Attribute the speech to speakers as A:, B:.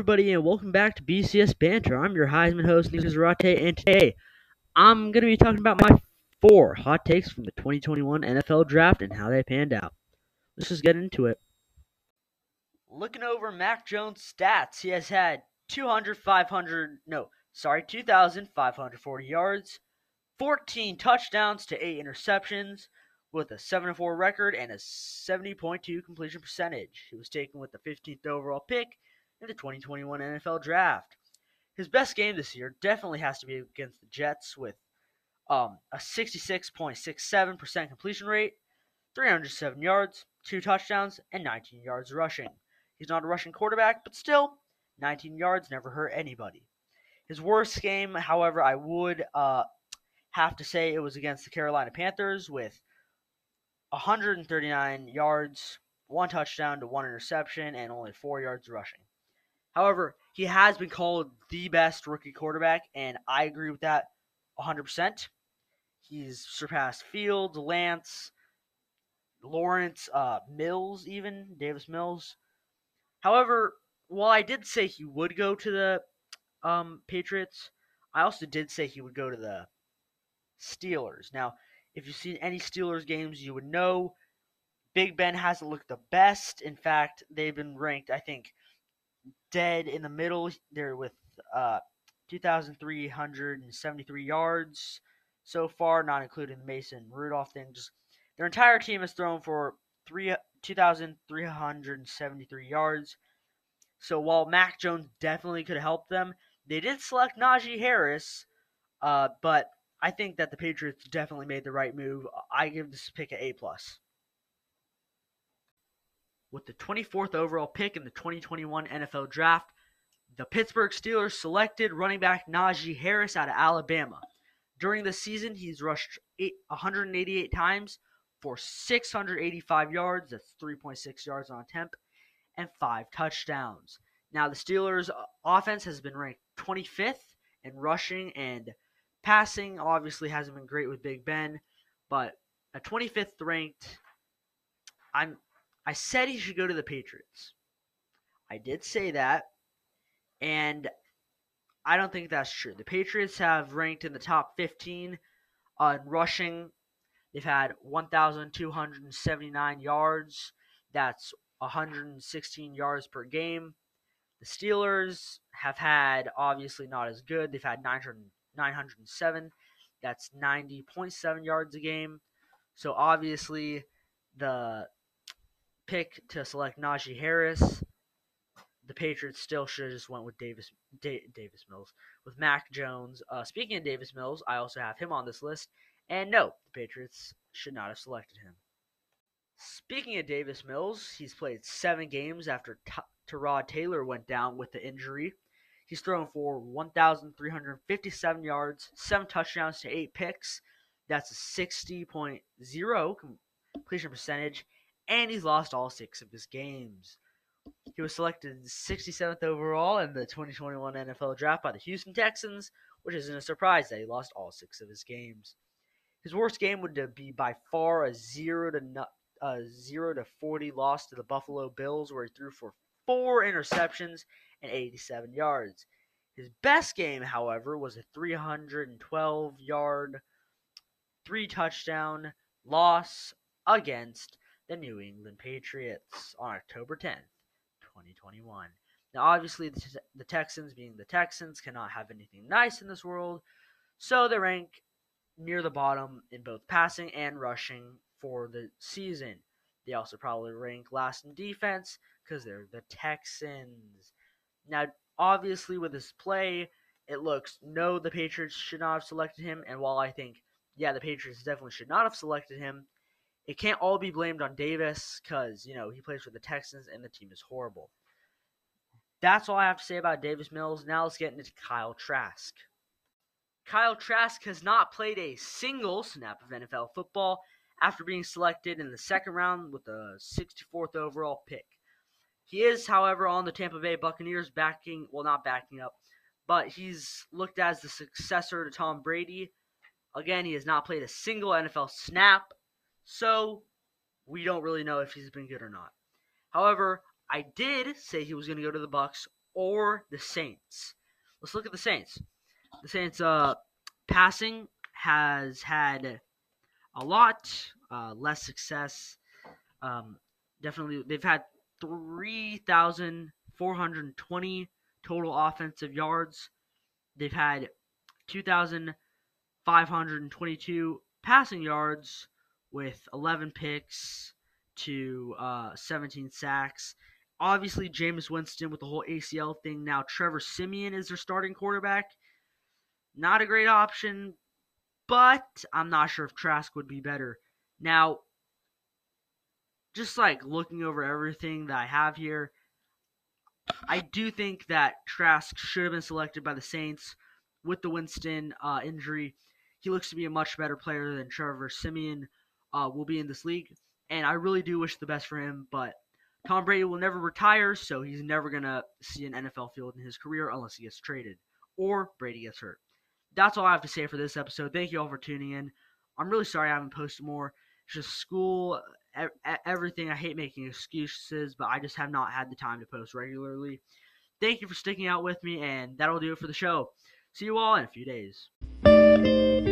A: everybody, and welcome back to BCS Banter. I'm your Heisman host, Nick Zarate, and today I'm going to be talking about my four hot takes from the 2021 NFL Draft and how they panned out. Let's just get into it. Looking over Mac Jones' stats, he has had 200, 500, no, sorry, 2,540 yards, 14 touchdowns to 8 interceptions, with a 7 4 record and a 70.2 completion percentage. He was taken with the 15th overall pick in the 2021 NFL Draft. His best game this year definitely has to be against the Jets with um, a 66.67% completion rate, 307 yards, two touchdowns, and 19 yards rushing. He's not a rushing quarterback, but still, 19 yards never hurt anybody. His worst game, however, I would uh, have to say it was against the Carolina Panthers with 139 yards, one touchdown to one interception, and only four yards rushing. However, he has been called the best rookie quarterback, and I agree with that 100%. He's surpassed Fields, Lance, Lawrence, uh, Mills, even Davis Mills. However, while I did say he would go to the um, Patriots, I also did say he would go to the Steelers. Now, if you've seen any Steelers games, you would know Big Ben hasn't looked the best. In fact, they've been ranked, I think, dead in the middle. They're with uh, 2,373 yards so far, not including the Mason Rudolph thing. Just their entire team has thrown for three 2,373 yards. So while Mac Jones definitely could help them, they did select Najee Harris, uh, but I think that the Patriots definitely made the right move. I give this pick an A plus. With the 24th overall pick in the 2021 NFL Draft, the Pittsburgh Steelers selected running back Najee Harris out of Alabama. During the season, he's rushed 188 times for 685 yards, that's 3.6 yards on attempt, and five touchdowns. Now, the Steelers' offense has been ranked 25th in rushing and passing. Obviously, hasn't been great with Big Ben, but a 25th ranked. I'm I said he should go to the Patriots. I did say that, and I don't think that's true. The Patriots have ranked in the top 15 on rushing. They've had 1,279 yards. That's 116 yards per game. The Steelers have had obviously not as good. They've had 900, 907. That's 90.7 yards a game. So obviously the pick to select Najee Harris. The Patriots still should have just went with Davis da- Davis Mills with Mac Jones. Uh, speaking of Davis Mills, I also have him on this list, and no, the Patriots should not have selected him. Speaking of Davis Mills, he's played seven games after T- Tyrod Taylor went down with the injury. He's thrown for 1,357 yards, seven touchdowns to eight picks. That's a 60.0 completion percentage and he's lost all six of his games. He was selected 67th overall in the 2021 NFL Draft by the Houston Texans, which isn't a surprise that he lost all six of his games. His worst game would be by far a zero to a zero to 40 loss to the Buffalo Bills, where he threw for four interceptions and 87 yards. His best game, however, was a 312 yard, three touchdown loss against the New England Patriots on October 10th, 2021. Now, obviously, the, the Texans, being the Texans, cannot have anything nice in this world, so they rank near the bottom in both passing and rushing for the season. They also probably rank last in defense because they're the Texans. Now, obviously, with this play, it looks no, the Patriots should not have selected him. And while I think, yeah, the Patriots definitely should not have selected him, it can't all be blamed on Davis because, you know, he plays for the Texans and the team is horrible. That's all I have to say about Davis Mills. Now let's get into Kyle Trask. Kyle Trask has not played a single snap of NFL football after being selected in the second round with the 64th overall pick. He is, however, on the Tampa Bay Buccaneers backing, well, not backing up, but he's looked as the successor to Tom Brady. Again, he has not played a single NFL snap so we don't really know if he's been good or not. However, I did say he was going to go to the Bucks or the Saints. Let's look at the Saints. The Saints uh passing has had a lot uh, less success. Um, definitely, they've had 3,420 total offensive yards. They've had 2,522 passing yards with 11 picks to uh, 17 sacks. Obviously, Jameis Winston with the whole ACL thing. Now, Trevor Siemian is their starting quarterback. Not a great option, but I'm not sure if Trask would be better. Now, just like looking over everything that I have here, I do think that Trask should have been selected by the Saints with the Winston uh, injury. He looks to be a much better player than Trevor Siemian uh, will be in this league, and I really do wish the best for him. But Tom Brady will never retire, so he's never gonna see an NFL field in his career unless he gets traded or Brady gets hurt. That's all I have to say for this episode. Thank you all for tuning in. I'm really sorry I haven't posted more. It's just school, everything. I hate making excuses, but I just have not had the time to post regularly. Thank you for sticking out with me, and that'll do it for the show. See you all in a few days.